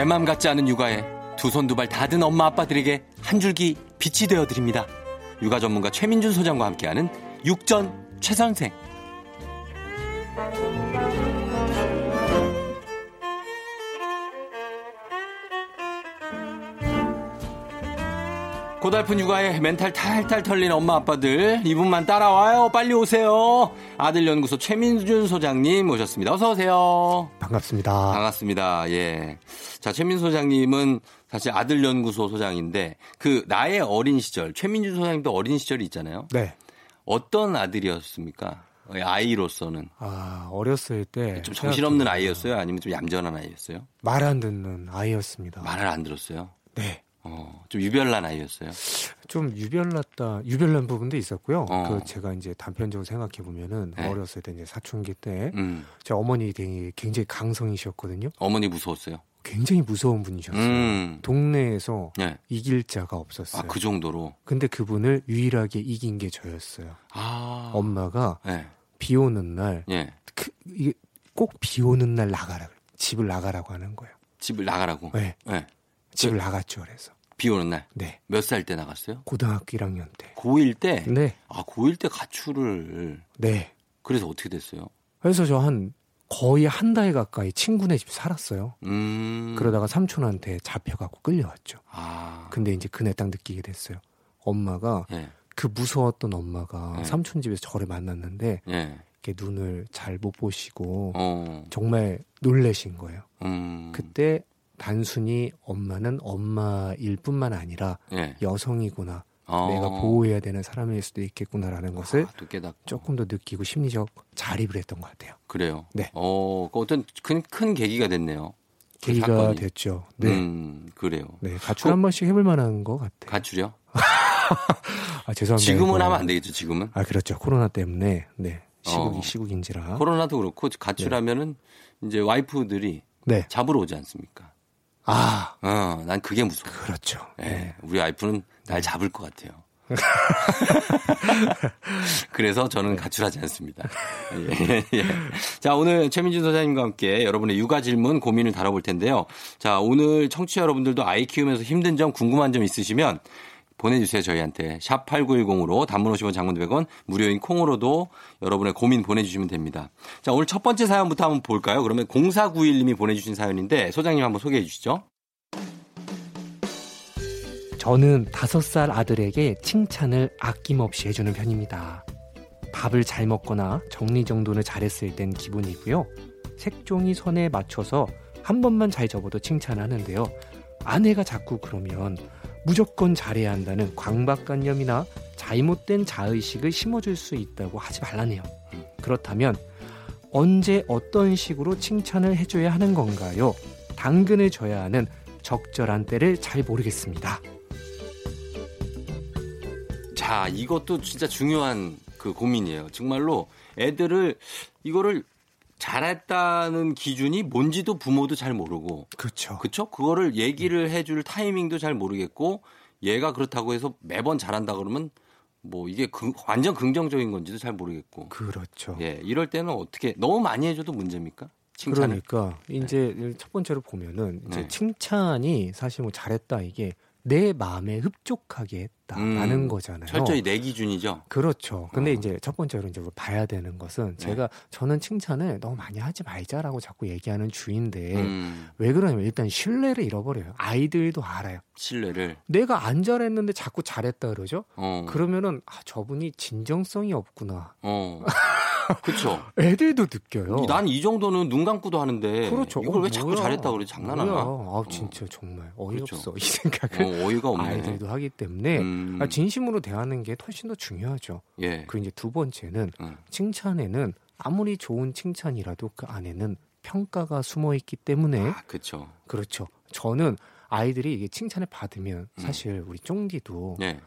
내 맘 같지 않은 육아에 두 손 두 발 다 든 엄마 아빠들에게 한 줄기 빛이 되어 드립니다. 육아 전문가 최민준 소장과 함께하는 육전 최선생. 고달픈 육아에 멘탈 탈탈 털린 엄마 아빠들 이분만 따라와요. 빨리 오세요. 아들 연구소 최민준 소장님 모셨습니다. 어서 오세요. 반갑습니다. 반갑습니다. 예. 자, 최민 소장님은 사실 아들 연구소 소장인데 그 나의 어린 시절 최민준 소장님도 어린 시절이 있잖아요. 네. 어떤 아들이었습니까? 아이로서는 아, 어렸을 때. 좀 정신없는 아이였어요? 아니면 좀 얌전한 아이였어요? 말 안 듣는 아이였습니다. 말을 안 들었어요. 네. 어, 좀 유별난 아이였어요. 좀 유별났다, 유별난 부분도 있었고요. 어. 그 제가 이제 단편적으로 생각해 보면은 네. 어렸을 때 이제 사춘기 때 음. 제 어머니 되게 굉장히 강성이셨거든요. 어머니 무서웠어요. 굉장히 무서운 분이셨어요. 음. 동네에서 네. 이길 자가 없었어요. 아, 그 정도로. 근데 그분을 유일하게 이긴 게 저였어요. 아. 엄마가 네. 비 오는 날, 예. 그, 이게 꼭 비 오는 날 나가라. 집을 나가라고 하는 거예요. 집을 나가라고. 네. 네. 집을 나갔죠. 그래서. 비 오는 날. 네. 몇 살 때 나갔어요? 고등학교 1학년 때. 고1 때? 네. 아, 고1 때 가출을. 네. 그래서 어떻게 됐어요? 그래서 저 한 거의 한 달 가까이 친구네 집 살았어요. 음. 그러다가 삼촌한테 잡혀갖고 끌려왔죠. 아. 근데 이제 그날 딱 느끼게 됐어요. 엄마가 예. 그 무서웠던 엄마가 네. 삼촌 집에서 저를 만났는데 예. 이렇게 눈을 잘 못 보시고 어. 정말 놀래신 거예요. 음. 그때 단순히 엄마는 엄마일 뿐만 아니라 예. 여성이구나. 어. 내가 보호해야 되는 사람일 수도 있겠구나라는 것을 아. 조금 더 느끼고 심리적 자립을 했던 것 같아요. 그래요. 네. 어, 그 어떤 큰, 큰 계기가 됐네요. 그 계기가 사건이. 됐죠. 네. 음, 그래요. 네, 가출 한 번씩 해볼 만한 것 같아요. 가출이요? 아, 죄송합니다. 지금은 이거. 하면 안 되겠죠, 지금은? 아, 그렇죠. 코로나 때문에. 네. 시국이 어. 시국인지라. 코로나도 그렇고 가출하면은 이제 와이프들이 네. 잡으러 오지 않습니까? 아, 어, 난 그게 무서워. 그렇죠. 예, 네. 우리 와이프는 날 잡을 것 같아요. 그래서 저는 가출하지 않습니다. 예, 예. 자, 오늘 최민준 소장님과 함께 여러분의 육아 질문 고민을 다뤄볼 텐데요. 자, 오늘 청취자 여러분들도 아이 키우면서 힘든 점, 궁금한 점 있으시면 보내주세요, 저희한테. 샵 8910으로 단문 50원 장문 100원, 무료인 콩으로도 여러분의 고민 보내주시면 됩니다. 자, 오늘 첫 번째 사연부터 한번 볼까요? 그러면 0491님이 보내주신 사연인데 소장님 한번 소개해 주시죠. 저는 다섯 살 아들에게 칭찬을 아낌없이 해주는 편입니다. 밥을 잘 먹거나 정리정돈을 잘했을 땐 기분이고요. 색종이 선에 맞춰서 한 번만 잘 접어도 칭찬하는데요. 아내가 자꾸 그러면 무조건 잘해야 한다는 광박관념이나 잘못된 자의식을 심어줄 수 있다고 하지 말라네요. 그렇다면 언제 어떤 식으로 칭찬을 해줘야 하는 건가요? 당근을 줘야 하는 적절한 때를 잘 모르겠습니다. 자, 이것도 진짜 중요한 그 고민이에요. 정말로 애들을 이거를 잘했다는 기준이 뭔지도 부모도 잘 모르고 그렇죠. 그쵸? 그거를 얘기를 해줄 타이밍도 잘 모르겠고 얘가 그렇다고 해서 매번 잘한다 그러면 뭐 이게 그- 완전 긍정적인 건지도 잘 모르겠고 그렇죠. 예 이럴 때는 어떻게 너무 많이 해줘도 문제입니까? 칭찬을 그러니까 이제 첫 번째로 보면은 이제 네. 칭찬이 사실 뭐 잘했다 이게 내 마음에 흡족하게 했다라는 음, 거잖아요. 철저히 내 기준이죠. 그렇죠. 근데 어. 이제 첫 번째로 이제 뭐 봐야 되는 것은 네. 제가 저는 칭찬을 너무 많이 하지 말자라고 자꾸 얘기하는 주인데 음, 왜 그러냐면 일단 신뢰를 잃어버려요. 아이들도 알아요. 신뢰를 내가 안 잘했는데 자꾸 잘했다 그러죠? 어, 그러면은 아 저분이 진정성이 없구나. 어, 그렇죠. 애들도 느껴요. 난 이 정도는 눈 감고도 하는데 그렇죠. 이걸 어, 왜 자꾸 뭐야. 잘했다 그래 장난하나? 아 진짜 정말 어이없어 이 생각을 어, 어이가 없네. 아이들도 하기 때문에 음, 아, 진심으로 대하는 게 훨씬 더 중요하죠. 예. 그리고 이제 두 번째는 음. 칭찬에는 아무리 좋은 칭찬이라도 그 안에는 평가가 숨어 있기 때문에 아, 그렇죠. 그렇죠. 저는 아이들이 이게 칭찬을 받으면 음. 사실 우리 쫑디도 예.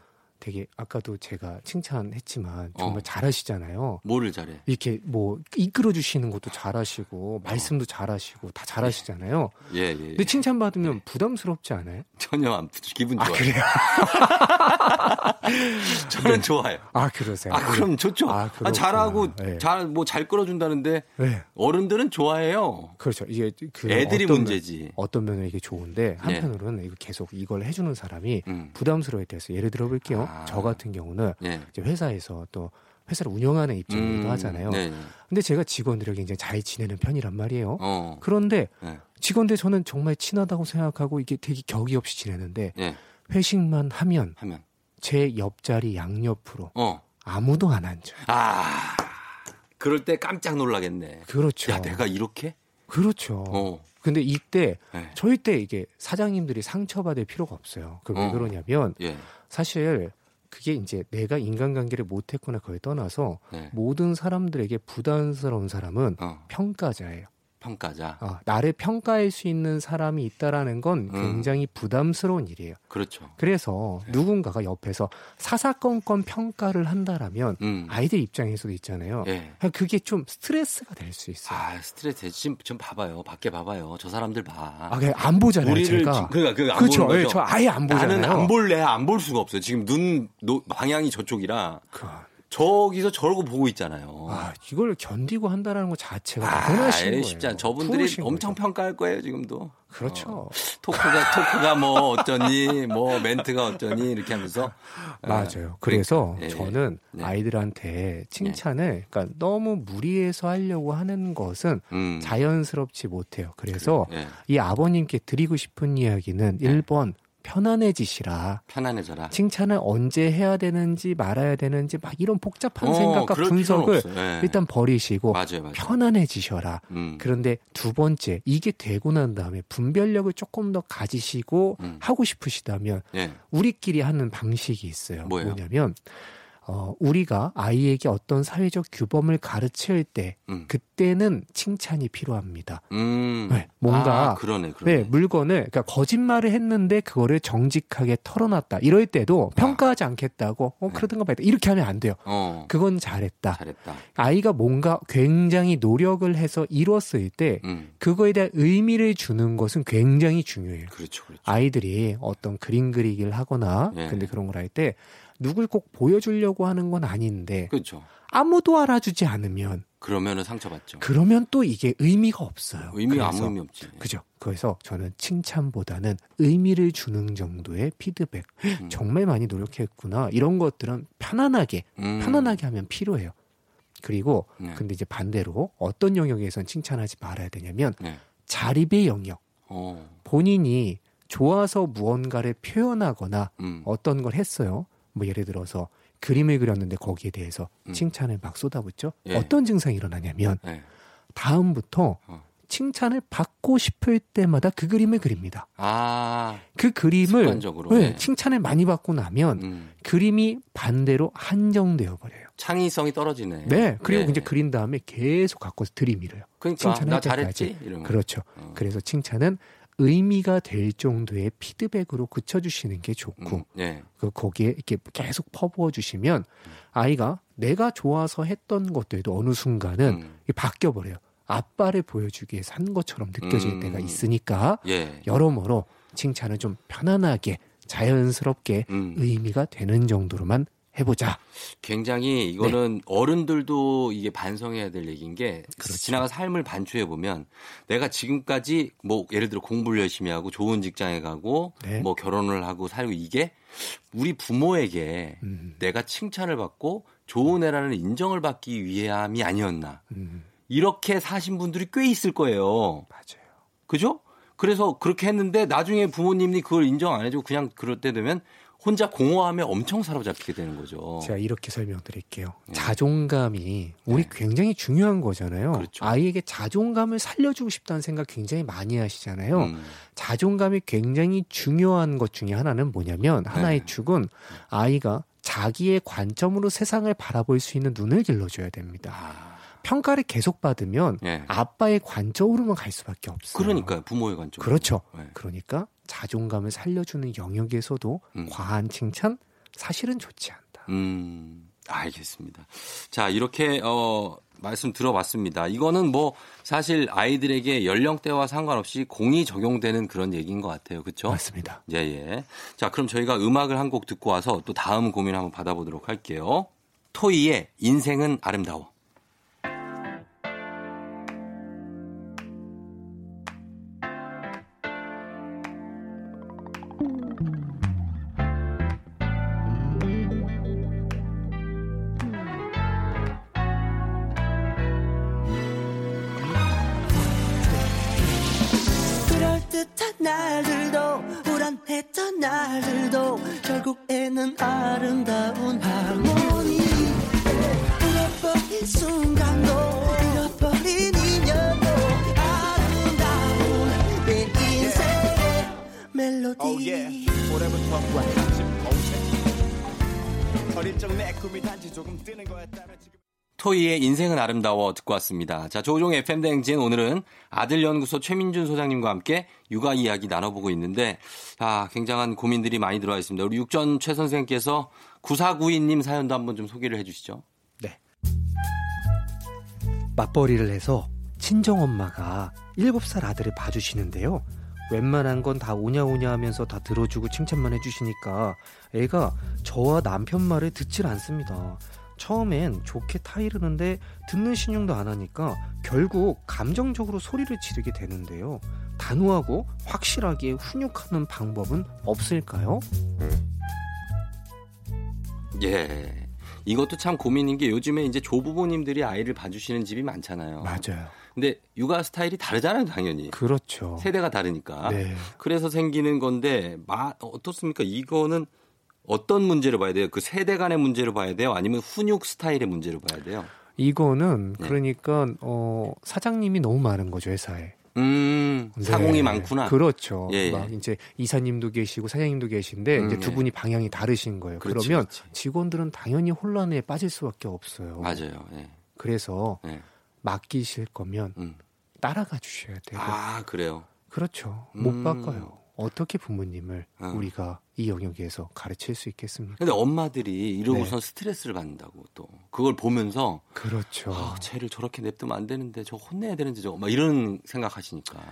되게 아까도 제가 칭찬했지만 정말 어. 잘하시잖아요. 뭐를 잘해? 이렇게 뭐 이끌어 주시는 것도 잘하시고 말씀도 잘하시고 다 잘하시잖아요. 예, 예. 예. 근데 칭찬 받으면 부담스럽지 않아요? 전혀 안 기분 아 좋아요. 그래요? 저는 좋아요. 아 그러세요? 아, 그럼 좋죠. 아, 아. 잘하고 네. 잘뭐 잘 끌어준다는데 네, 어른들은 좋아해요. 그렇죠. 이게 그 애들이 어떤 문제지. 면, 어떤 면은 이게 좋은데 한편으로는 이거 계속 이걸 해주는 사람이 음. 때 있어요. 예를 들어볼게요. 아. 저 같은 경우는 예. 이제 회사에서 또 회사를 운영하는 입장이기도 음, 하잖아요. 네. 근데 제가 직원들에게 굉장히 잘 지내는 편이란 말이에요. 어. 그런데 네. 직원들 저는 정말 친하다고 생각하고 이게 되게 격이 없이 지내는데 예. 회식만 하면 하면 제 옆자리 양옆으로 어. 아무도 안 앉아요. 아. 그럴 때 깜짝 놀라겠네. 그렇죠. 야, 내가 이렇게? 그렇죠. 어. 근데 이때 네. 저희 때 이게 사장님들이 상처받을 필요가 없어요. 그왜 어. 그러냐면 예. 사실 그게 이제 내가 인간관계를 못했거나 그걸 떠나서 네. 모든 사람들에게 부담스러운 사람은 어. 평가자예요. 평가자. 아, 나를 평가할 수 있는 사람이 있다라는 건 음. 굉장히 부담스러운 일이에요. 그렇죠. 그래서 네. 누군가가 옆에서 사사건건 평가를 한다라면 음. 아이들 입장에서도 있잖아요. 예. 그게 좀 스트레스가 될 수 있어요. 아, 스트레스 지금 좀 봐봐요. 밖에 봐봐요. 저 사람들 봐. 아, 안 보잖아요, 우리를 제가. 지- 그러니까 그안 그렇죠. 보는 예, 거죠. 저 아예 안 보잖아요. 나는 안 볼래 안 볼 수가 없어요. 지금 눈 노- 방향이 저쪽이라 그, 저기서 저러고 보고 있잖아요. 아, 이걸 견디고 한다라는 것 자체가 아, 대단하신 거예요. 쉽지 않. 저분들이 엄청 거죠. 평가할 거예요 지금도. 그렇죠. 어, 토크가 토크가 뭐 어쩌니, 뭐 멘트가 어쩌니 이렇게 하면서. 맞아요. 그래서 예, 저는 네. 아이들한테 칭찬을 그러니까 너무 무리해서 하려고 하는 것은 음. 자연스럽지 못해요. 그래서 예. 이 아버님께 드리고 싶은 이야기는 네. 1번 편안해지시라. 편안해져라. 칭찬을 언제 해야 되는지 말아야 되는지 막 이런 복잡한 어, 생각과 분석을. 예. 일단 버리시고 맞아요, 맞아요. 편안해지셔라. 음. 그런데 두 번째 이게 되고 난 다음에 분별력을 조금 더 가지시고 음. 하고 싶으시다면 예. 우리끼리 하는 방식이 있어요. 뭐예요? 뭐냐면 어, 우리가 아이에게 어떤 사회적 규범을 가르칠 때 음. 그때는 칭찬이 필요합니다. 음. 네, 뭔가 아, 그러네, 그러네. 네, 물건을 그러니까 거짓말을 했는데 그거를 정직하게 털어놨다. 이럴 때도 평가하지 않겠다고 어 네. 그러든가 말다 이렇게 하면 안 돼요. 어. 그건 잘했다. 잘했다. 아이가 뭔가 굉장히 노력을 해서 이뤘을 때 음. 그거에 대한 의미를 주는 것은 굉장히 중요해요. 그렇죠, 그렇죠. 아이들이 어떤 그림 그리기를 하거나 예. 근데 그런 걸 할 때 누굴 꼭 보여주려고 하는 건 아닌데 그렇죠. 아무도 알아주지 않으면 그러면은 상처받죠. 그러면 또 이게 의미가 없어요. 의미가 아무 의미 없지. 그죠. 그래서 저는 칭찬보다는 의미를 주는 정도의 피드백. 음. 정말 많이 노력했구나. 이런 것들은 편안하게, 음. 편안하게 하면 필요해요. 그리고 네. 근데 이제 반대로 어떤 영역에선 칭찬하지 말아야 되냐면 네. 자립의 영역. 어. 본인이 좋아서 무언가를 표현하거나 음. 어떤 걸 했어요. 뭐 예를 들어서 그림을 그렸는데 거기에 대해서 음. 칭찬을 막 쏟아붓죠. 예. 어떤 증상이 일어나냐면 네. 다음부터 어. 칭찬을 받고 싶을 때마다 그 그림을 그립니다. 아. 그 그림을 습관적으로, 네, 네. 칭찬을 많이 받고 나면 음. 그림이 반대로 한정되어 버려요. 창의성이 떨어지네. 네, 그리고 네. 이제 그린 다음에 계속 갖고 들이밀어요. 그러니까 칭찬할 나. 잘했지 이러면. 그렇죠. 어. 그래서 칭찬은 의미가 될 정도의 피드백으로 그쳐주시는 게 좋고 음. 네. 그 거기에 이렇게 계속 퍼부어 주시면 아이가 내가 좋아서 했던 것들도 어느 순간은 음. 바뀌어 버려요. 아빠를 보여주기 위해서 한 것처럼 느껴질 음. 때가 있으니까 예. 여러모로 칭찬을 좀 편안하게 자연스럽게 음. 의미가 되는 정도로만 해보자. 굉장히 이거는 어른들도 이게 반성해야 될 얘기인 게 그렇죠. 지나가 삶을 반추해 보면 내가 지금까지 뭐 예를 들어 공부를 열심히 하고 좋은 직장에 가고 네. 뭐 결혼을 하고 살고 이게 우리 부모에게 음, 내가 칭찬을 받고 좋은 애라는 인정을 받기 위함이 아니었나 음, 이렇게 사신 분들이 꽤 있을 거예요. 맞아요. 그죠? 그래서 그렇게 했는데 나중에 부모님이 그걸 인정 안 해주고 그냥 그럴 때 되면 혼자 공허함에 엄청 사로잡히게 되는 거죠. 제가 이렇게 설명드릴게요. 네. 자존감이 우리 굉장히 중요한 거잖아요. 그렇죠. 아이에게 자존감을 살려주고 싶다는 생각 굉장히 많이 하시잖아요. 음. 자존감이 굉장히 중요한 것 중에 하나는 뭐냐면 하나의 네. 축은 아이가 자기의 관점으로 세상을 바라볼 수 있는 눈을 길러줘야 됩니다. 아, 평가를 계속 받으면 예. 아빠의 관점으로만 갈 수밖에 없어요. 그러니까요. 부모의 관점. 그렇죠. 네. 그러니까 자존감을 살려주는 영역에서도 음. 과한 칭찬 사실은 좋지 않다. 음, 알겠습니다. 자, 이렇게, 어, 말씀 들어봤습니다. 이거는 뭐, 사실 아이들에게 연령대와 상관없이 공이 적용되는 그런 얘기인 것 같아요. 그쵸? 맞습니다. 예, 예. 자, 그럼 저희가 음악을 한 곡 듣고 와서 또 다음 고민 한번 받아보도록 할게요. 토이의 인생은 아름다워. 토이의 인생은 아름다워 듣고 왔습니다. 자, 조종 FM 대행진 오늘은 아들 연구소 최민준 소장님과 함께 육아 이야기 나눠보고 있는데, 아, 굉장한 고민들이 많이 들어와 있습니다. 우리 육전 최 선생님께서 9492님 사연도 한번 좀 소개를 해 주시죠. 네. 맞벌이를 해서 친정 엄마가 7살 아들을 봐주시는데요. 웬만한 건 다 오냐오냐 하면서 다 들어주고 칭찬만 해주시니까 애가 저와 남편 말을 듣질 않습니다. 처음엔 좋게 타이르는데 듣는 신용도 안 하니까 결국 감정적으로 소리를 지르게 되는데요. 단호하고 확실하게 훈육하는 방법은 없을까요? 예. 이것도 참 고민인 게 요즘에 이제 조부모님들이 아이를 봐주시는 집이 많잖아요. 맞아요. 근데 육아 스타일이 다르잖아요, 당연히. 그렇죠. 세대가 다르니까. 네. 그래서 생기는 건데 마, 어떻습니까? 이거는 어떤 문제를 봐야 돼요? 그 세대 간의 문제를 봐야 돼요? 아니면 훈육 스타일의 문제를 봐야 돼요? 이거는 네. 그러니까 어 사장님이 너무 많은 거죠 회사에. 음, 네. 사공이 많구나. 그렇죠. 예, 예. 막 이제 이사님도 계시고 사장님도 계신데 음, 이제 두 예. 분이 방향이 다르신 거예요. 그 그렇지, 러면 그렇지. 직원들은 당연히 혼란에 빠질 수밖에 없어요. 맞아요. 예. 그래서 예. 맡기실 거면 음. 따라가 주셔야 돼요. 아, 그래요. 그렇죠. 못 음. 바꿔요. 어떻게 부모님을 어. 우리가 이 영역에서 가르칠 수 있겠습니까? 근데 엄마들이 이러고선 네. 스트레스를 받는다고 또 그걸 보면서 그렇죠. 아, 쟤를 저렇게 냅두면 안 되는데 저 혼내야 되는데 저거 막 이런 생각하시니까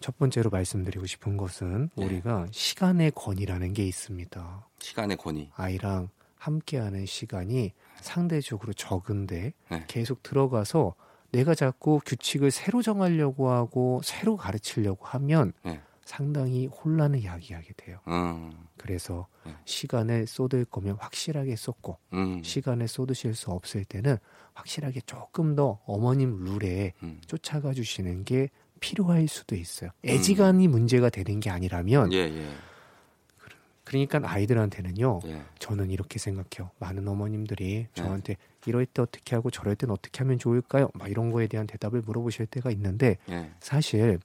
첫 번째로 말씀드리고 싶은 것은 네. 우리가 시간의 권위라는 게 있습니다. 시간의 권위. 아이랑 함께하는 시간이 상대적으로 적은데 네. 계속 들어가서 내가 자꾸 규칙을 새로 정하려고 하고 새로 가르치려고 하면 네. 상당히 혼란을 야기하게 돼요. 음, 그래서 네. 시간을 쏟을 거면 확실하게 쏟고 음, 시간을 쏟으실 수 없을 때는 확실하게 조금 더 어머님 룰에 음. 쫓아가 주시는 게 필요할 수도 있어요. 애지간히 문제가 되는 게 아니라면 예, 예, 그러니까 아이들한테는요. 예. 저는 이렇게 생각해요. 많은 어머님들이 네. 저한테 이럴 때 어떻게 하고 저럴 땐 어떻게 하면 좋을까요? 막 이런 거에 대한 대답을 물어보실 때가 있는데 예. 사실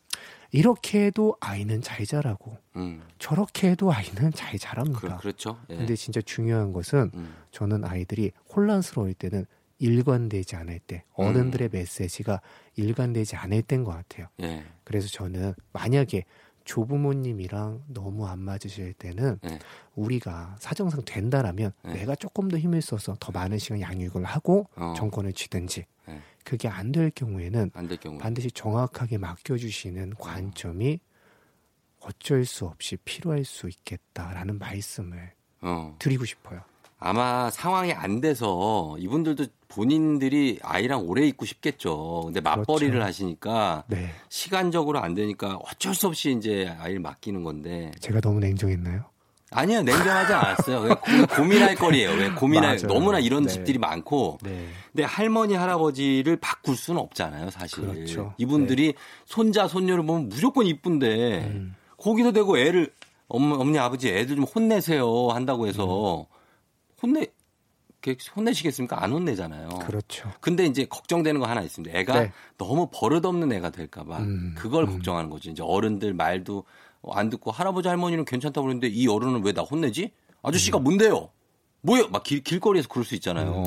이렇게 해도 아이는 잘 자라고 음, 저렇게 해도 아이는 잘 자랍니다. 그, 그렇죠. 예. 근데 진짜 중요한 것은 음, 저는 아이들이 혼란스러울 때는 일관되지 않을 때 어른들의 메시지가 일관되지 않을 때인 것 같아요. 예. 그래서 저는 만약에 조부모님이랑 너무 안 맞으실 때는 네. 우리가 사정상 된다라면 네. 내가 조금 더 힘을 써서 더 많은 시간 양육을 하고 어. 정권을 쥐든지 네. 그게 안 될 경우에는 안 될 경우. 반드시 정확하게 맡겨주시는 관점이 어쩔 수 없이 필요할 수 있겠다라는 말씀을 어. 드리고 싶어요. 아마 상황이 안 돼서 이분들도 본인들이 아이랑 오래 있고 싶겠죠. 근데 맞벌이를 그렇죠. 하시니까 네. 시간적으로 안 되니까 어쩔 수 없이 이제 아이를 맡기는 건데 제가 너무 냉정했나요? 아니요 냉정하지 않았어요. 고- 고민할 거리예요. 왜 고민할 맞아요. 너무나 이런 네. 집들이 많고 네. 근데 할머니 할아버지를 바꿀 수는 없잖아요, 사실. 그렇죠. 이분들이 손자 손녀를 보면 무조건 이쁜데 음. 거기서 대고 애를 엄마, 어머니 아버지 애들 좀 혼내세요 한다고 해서 혼내 이렇게 혼내시겠습니까? 안 혼내잖아요. 그렇죠. 근데 이제 걱정되는 거 하나 있습니다. 애가 네. 너무 버릇없는 애가 될까봐 음, 그걸 음. 걱정하는 거죠. 이제 어른들 말도 안 듣고 할아버지 할머니는 괜찮다고 그러는데 이 어른은 왜 나 혼내지? 음. 아저씨가 뭔데요? 뭐요? 막 길, 길거리에서 그럴 수 있잖아요.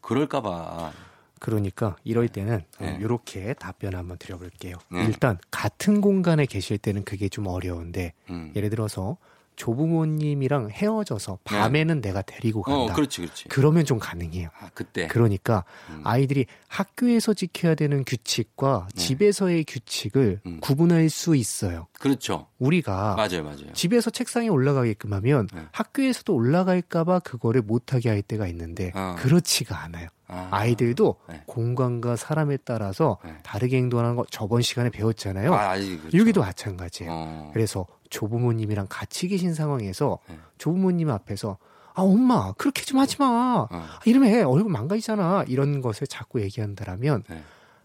그럴까봐. 그러니까 이럴 때는 네. 이렇게 답변 한번 드려볼게요. 네. 일단 같은 공간에 계실 때는 그게 좀 어려운데 음. 예를 들어서 조부모님이랑 헤어져서 밤에는 내가 데리고 네. 어, 간다. 그렇지, 그렇지. 그러면 좀 가능해요. 아, 그때. 그러니까 음. 아이들이 학교에서 지켜야 되는 규칙과 네. 집에서의 규칙을 음. 구분할 수 있어요. 그렇죠. 우리가 맞아요, 맞아요. 집에서 책상에 올라가게끔 하면 네. 학교에서도 올라갈까봐 그거를 못하게 할 때가 있는데 어. 그렇지가 않아요. 아. 아이들도 네. 공간과 사람에 따라서 네. 다르게 행동하는 거 저번 시간에 배웠잖아요. 아, 그렇죠. 여기도 마찬가지예요. 어. 그래서 조부모님이랑 같이 계신 상황에서 네. 조부모님 앞에서 아 엄마 그렇게 좀 하지 마. 어. 아, 이러면 해. 얼굴 망가지잖아. 이런 것을 자꾸 얘기한다라면 네.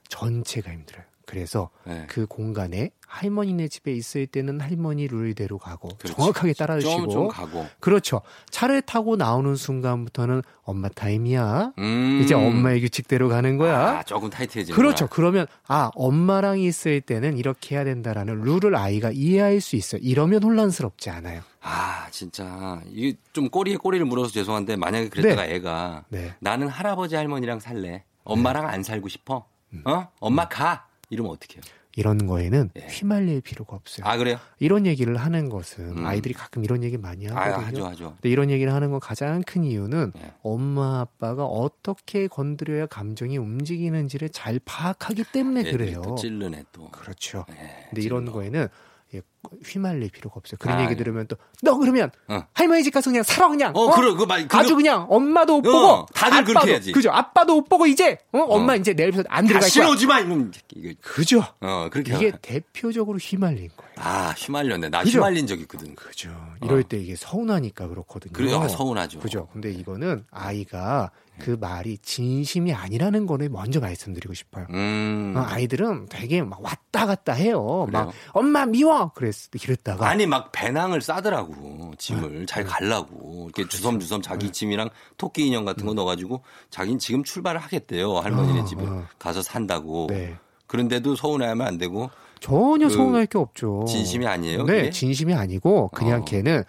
전체가 힘들어요. 그래서 네. 그 공간에 할머니네 집에 있을 때는 할머니 룰대로 가고 그렇지. 정확하게 좀, 따라주시고 좀 가고. 그렇죠. 차를 타고 나오는 순간부터는 엄마 타임이야. 음. 이제 엄마의 규칙대로 가는 거야. 아, 조금 타이트해지는 그렇죠. 그러면 아 엄마랑 있을 때는 이렇게 해야 된다라는 룰을 아이가 이해할 수 있어요. 이러면 혼란스럽지 않아요. 아, 진짜. 이게 좀 꼬리에 꼬리를 물어서 죄송한데 만약에 그랬다가 애가 네. 나는 할아버지 할머니랑 살래. 엄마랑 안 살고 싶어. 음. 어? 엄마 가. 이러면 어떡해요? 이런 거에는 예. 휘말릴 필요가 없어요. 아, 그래요? 이런 얘기를 하는 것은 음. 아이들이 가끔 이런 얘기 많이 아, 하거든요. 하죠, 하죠. 근데 이런 얘기를 하는 건 가장 큰 이유는 예. 엄마 아빠가 어떻게 건드려야 감정이 움직이는지를 잘 파악하기 때문에 애들이 그래요. 또 찔르네 또. 그렇죠. 예, 근데 이런 찔러. 거에는 예, 휘말릴 필요가 없어요. 그런 아, 얘기 예. 들으면 또 너 그러면 어. 할머니 집 가서 그냥 살아 그냥. 어, 그래, 그 말, 그거- 아주 그냥 엄마도 못 어, 보고 다들 그렇게 아빠도, 해야지. 그죠? 아빠도 못 보고 이제 어? 엄마 이제 내일부터 안 들어갈 거야. 오지 마 이놈. 이거 그죠? 어 그렇게 이게. 대표적으로 휘말린 거예요. 아 휘말렸네. 나 그죠? 휘말린 적 있거든. 그죠. 이럴 때 이게 서운하니까 그렇거든요. 그래 아, 서운하죠. 그죠. 근데 이거는 아이가 그 말이 진심이 아니라는 거를 먼저 말씀드리고 싶어요. 음. 어, 아이들은 되게 막 왔다 갔다 해요. 막 그래요? 엄마 미워 그랬 이랬다가 아니 막 배낭을 싸더라고 짐을 잘 갈라고 이렇게 주섬주섬 자기 짐이랑 토끼 인형 같은 거 넣어가지고 자기는 지금 출발을 하겠대요 할머니네 어, 집에 어. 가서 산다고 네. 그런데도 서운해하면 안 되고 전혀 그 서운할 게 없죠. 진심이 아니에요, 네, 그게? 진심이 아니고 그냥 어. 걔는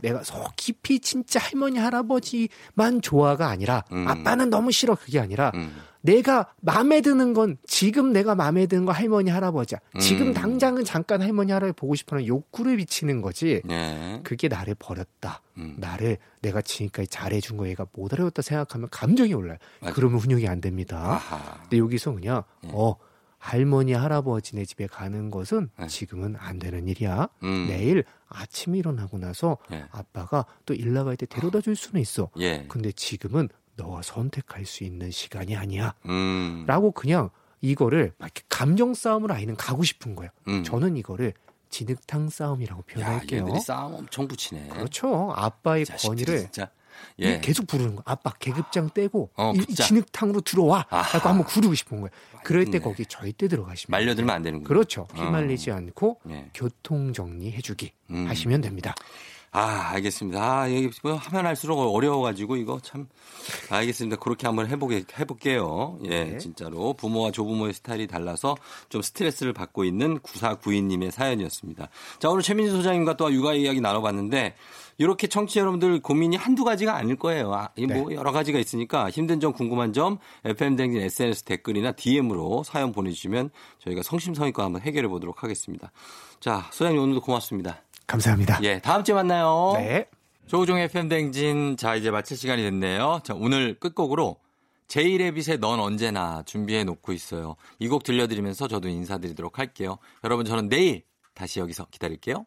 내가 속 깊이 진짜 할머니 할아버지만 좋아가 아니라 음. 아빠는 너무 싫어 그게 아니라 음. 내가 마음에 드는 건 지금 내가 마음에 드는 건 할머니 할아버지야. 지금 음. 당장은 잠깐 할머니 할아버지 보고 싶어하는 욕구를 비치는 거지. 예. 그게 나를 버렸다. 음. 나를 내가 지금까지 잘해준 거 얘가 못 알아줬다 생각하면 감정이 올라요. 맞아. 그러면 훈육이 안 됩니다. 아하. 근데 여기서 그냥 예. 어 할머니 할아버지네 집에 가는 것은 네. 지금은 안 되는 일이야. 음. 내일 아침에 일어나고 나서 예. 아빠가 또 일 나갈 때 데려다 줄 수는 있어. 예. 근데 지금은 너가 선택할 수 있는 시간이 아니야. 음. 라고 그냥 이거를 막 감정 싸움으로 아이는 가고 싶은 거예요. 음. 저는 이거를 진흙탕 싸움이라고 야, 표현할게요. 얘들이 싸움 엄청 붙이네. 그렇죠. 아빠의 권위를 진짜. 예. 계속 부르는 거. 아빠 계급장 떼고 어, 이. 진흙탕으로 들어와. 라고 한번 구르고 싶은 거예요. 그럴 때 네. 거기 절대 들어가시면 말려들면 안 되는 거예요. 그렇죠. 휘말리지 않고 예. 교통 정리해 주기 음. 하시면 됩니다. 아, 알겠습니다. 아, 이게 뭐 하면 할수록 어려워가지고 이거 참. 알겠습니다. 그렇게 한번 해보게, 해볼게요. 예, 네. 진짜로. 부모와 조부모의 스타일이 달라서 좀 스트레스를 받고 있는 9492님의 사연이었습니다. 자, 오늘 최민수 소장님과 또 육아 이야기 나눠봤는데, 이렇게 청취자 여러분들 고민이 한두 가지가 아닐 거예요. 아, 이뭐 네. 여러 가지가 있으니까 힘든 점, 궁금한 점, FM댕진 SNS 댓글이나 DM으로 사연 보내주시면 저희가 성심성의껏 한번 해결해 보도록 하겠습니다. 자, 소장님 오늘도 고맙습니다. 감사합니다. 예, 다음 주에 만나요. 네. 조우종의 팬댕진. 자, 이제 마칠 시간이 됐네요. 자, 오늘 끝곡으로 제이레빗의 넌 언제나 준비해 놓고 있어요. 이 곡 들려드리면서 저도 인사드리도록 할게요. 여러분, 저는 내일 다시 여기서 기다릴게요.